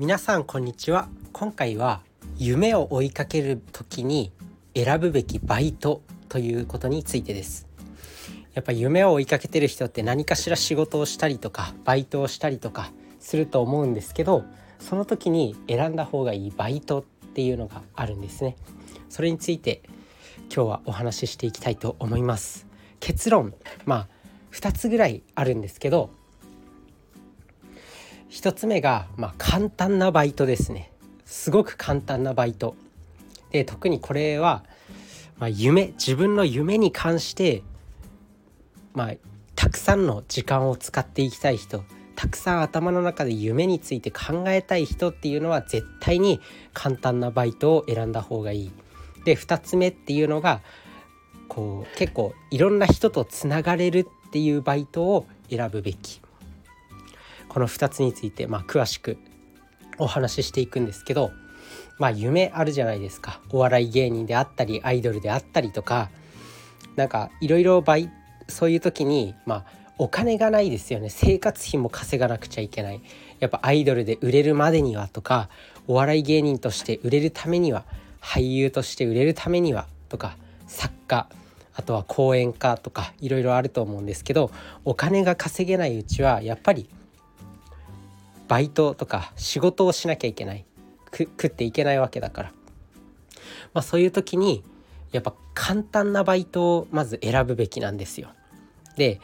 皆さんこんにちは。今回は夢を追いかける時に選ぶべきバイトということについてです。やっぱ夢を追いかけてる人って何かしら仕事をしたりとかバイトをしたりとかすると思うんですけどその時に選んだ方がいいバイトっていうのがあるんですね。それについて今日はお話ししていきたいと思います。結論。まあ2つぐらいあるんですけど1つ目が、まあ、簡単なバイトですね。すごく簡単なバイト。で特にこれは、まあ、夢自分の夢に関してまあたくさんの時間を使っていきたい人たくさん頭の中で夢について考えたい人っていうのは絶対に簡単なバイトを選んだ方がいい。で2つ目っていうのがこう結構いろんな人とつながれるっていうバイトを選ぶべき。この2つについて、まあ、詳しくお話ししていくんですけど、まあ、夢あるじゃないですか。お笑い芸人であったりアイドルであったりとかなんかいろいろそういう時に、まあ、お金がないですよね。生活費も稼がなくちゃいけない。やっぱアイドルで売れるまでにはとかお笑い芸人として売れるためには俳優として売れるためにはとか作家あとは講演家とかいろいろあると思うんですけどお金が稼げないうちはやっぱりバイトとか仕事をしなきゃいけない食っていけないわけだから、まあ、そういう時にやっぱ簡単なバイトをまず選ぶべきなんですよ。で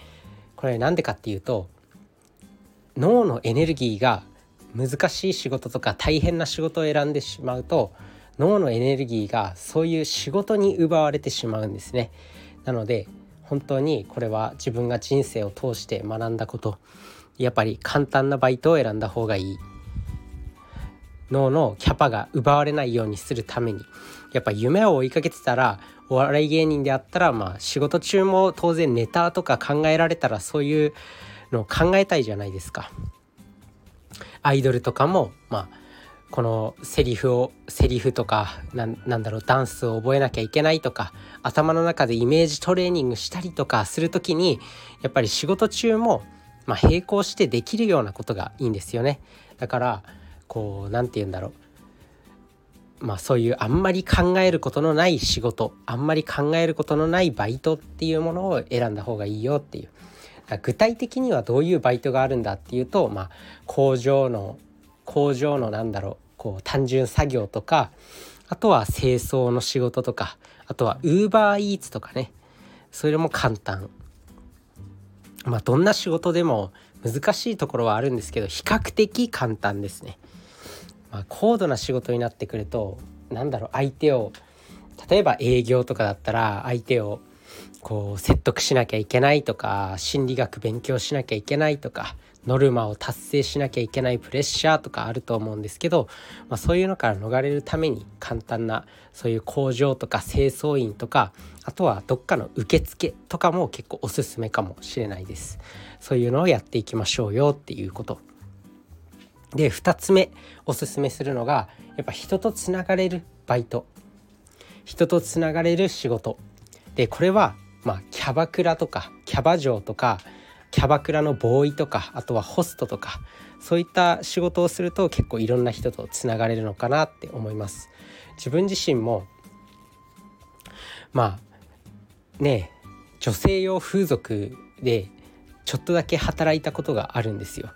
これなんでかっていうと脳のエネルギーが難しい仕事とか大変な仕事を選んでしまうと脳のエネルギーがそういう仕事に奪われてしまうんですね。なので本当にこれは自分が人生を通して学んだことやっぱり簡単なバイトを選んだ方がいい脳のキャパが奪われないようにするためにやっぱ夢を追いかけてたらお笑い芸人であったらまあ仕事中も当然ネタとか考えられたらそういうのを考えたいじゃないですか。アイドルとかもまあこのセリフをセリフとかなんだろうダンスを覚えなきゃいけないとか頭の中でイメージトレーニングしたりとかする時にやっぱり仕事中もまあ、並行してできるようなことがいいんですよね。だからこう何て言うんだろう。まあそういうあんまり考えることのない仕事あんまり考えることのないバイトっていうものを選んだ方がいいよっていう。具体的にはどういうバイトがあるんだっていうと、まあ、工場の工場のなんだろうこう単純作業とかあとは清掃の仕事とかあとはウーバーイーツとかね。それも簡単。まあどんな仕事でも難しいところはあるんですけど比較的簡単ですね。まあ、高度な仕事になってくると何だろう相手を例えば営業とかだったら相手をこう説得しなきゃいけないとか心理学勉強しなきゃいけないとかノルマを達成しなきゃいけないプレッシャーとかあると思うんですけど、まあ、そういうのから逃れるために簡単なそういう工場とか清掃員とかあとはどっかの受付とかも結構おすすめかもしれないです。そういうのをやっていきましょうよっていうこと。で2つ目おすすめするのがやっぱ人とつながれるバイト。人とつながれる仕事。でこれはまあキャバクラとかキャバ嬢とかキャバクラのボーイとかあとはホストとかそういった仕事をすると結構いろんな人とつながれるのかなって思います。自分自身もまあね女性用風俗でちょっとだけ働いたことがあるんですよ、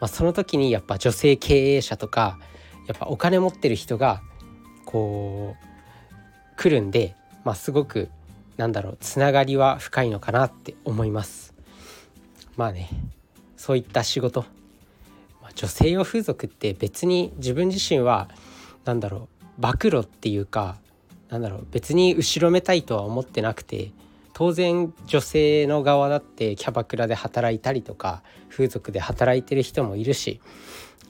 まあ、その時にやっぱ女性経営者とかやっぱお金持ってる人がこう来るんで、まあ、すごくなんだろうつながりは深いのかなって思います。まあねそういった仕事、まあ、女性用風俗って別に自分自身は何だろう暴露っていうかなんだろう別に後ろめたいとは思ってなくて当然女性の側だってキャバクラで働いたりとか風俗で働いてる人もいるし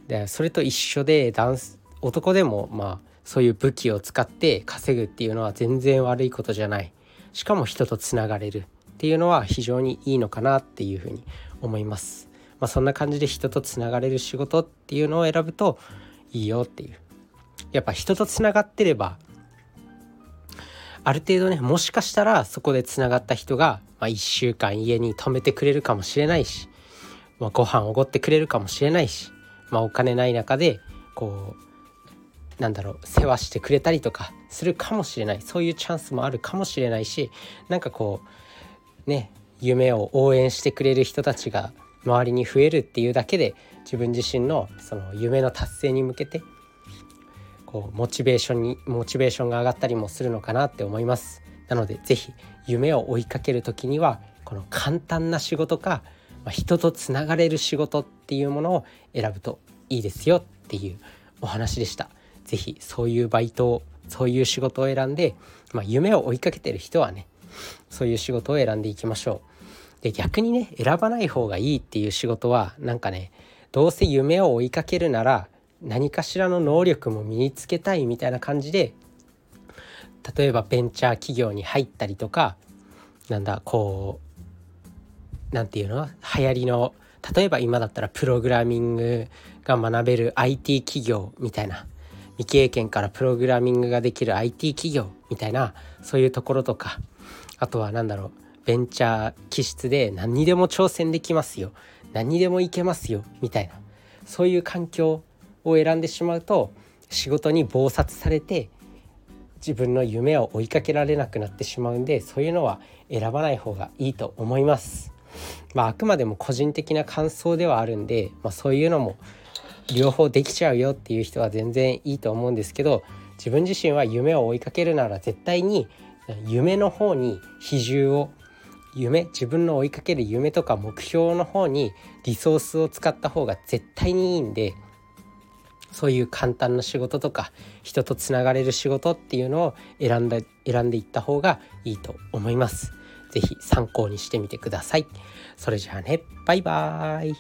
でそれと一緒でダンス男でもまあそういう武器を使って稼ぐっていうのは全然悪いことじゃない。しかも人とつながれる。っていうのは非常にいいのかなっていうふうに思います。まあ、そんな感じで人とつながれる仕事っていうのを選ぶといいよっていうやっぱ人とつながってればある程度ねもしかしたらそこでつながった人が、まあ、1週間家に泊めてくれるかもしれないし、まあ、ご飯おごってくれるかもしれないし、まあ、お金ない中で、こうなんだろう世話してくれたりとかするかもしれないそういうチャンスもあるかもしれないしなんかこうね夢を応援してくれる人たちが周りに増えるっていうだけで自分自身のその夢の達成に向けてこうモチベーションにモチベーションが上がったりもするのかなって思います。なので是非夢を追いかける時にはこの簡単な仕事か、まあ、人とつながれる仕事っていうものを選ぶといいですよっていうお話でした。是非そういうバイトをそういう仕事を選んで、まあ、夢を追いかけてる人はねそういう仕事を選んでいきましょう。で逆にね選ばない方がいいっていう仕事はなんかねどうせ夢を追いかけるなら何かしらの能力も身につけたいみたいな感じで例えばベンチャー企業に入ったりとかなんだこう何て言うの？流行りの例えば今だったらプログラミングが学べる IT 企業みたいな未経験からプログラミングができる IT 企業みたいなそういうところとかあとは何だろうベンチャー気質で何にでも挑戦できますよ。何にでもいけますよ。みたいな。そういう環境を選んでしまうと仕事に忙殺されて自分の夢を追いかけられなくなってしまうんでそういうのは選ばない方がいいと思います。まあ、あくまでも個人的な感想ではあるんで、まあ、そういうのも両方できちゃうよっていう人は全然いいと思うんですけど自分自身は夢を追いかけるなら絶対に夢の方に比重を夢自分の追いかける夢とか目標の方にリソースを使った方が絶対にいいんでそういう簡単な仕事とか人とつながれる仕事っていうのを選んだ選んでいった方がいいと思います。是非参考にしてみてください。それじゃあねバイバーイ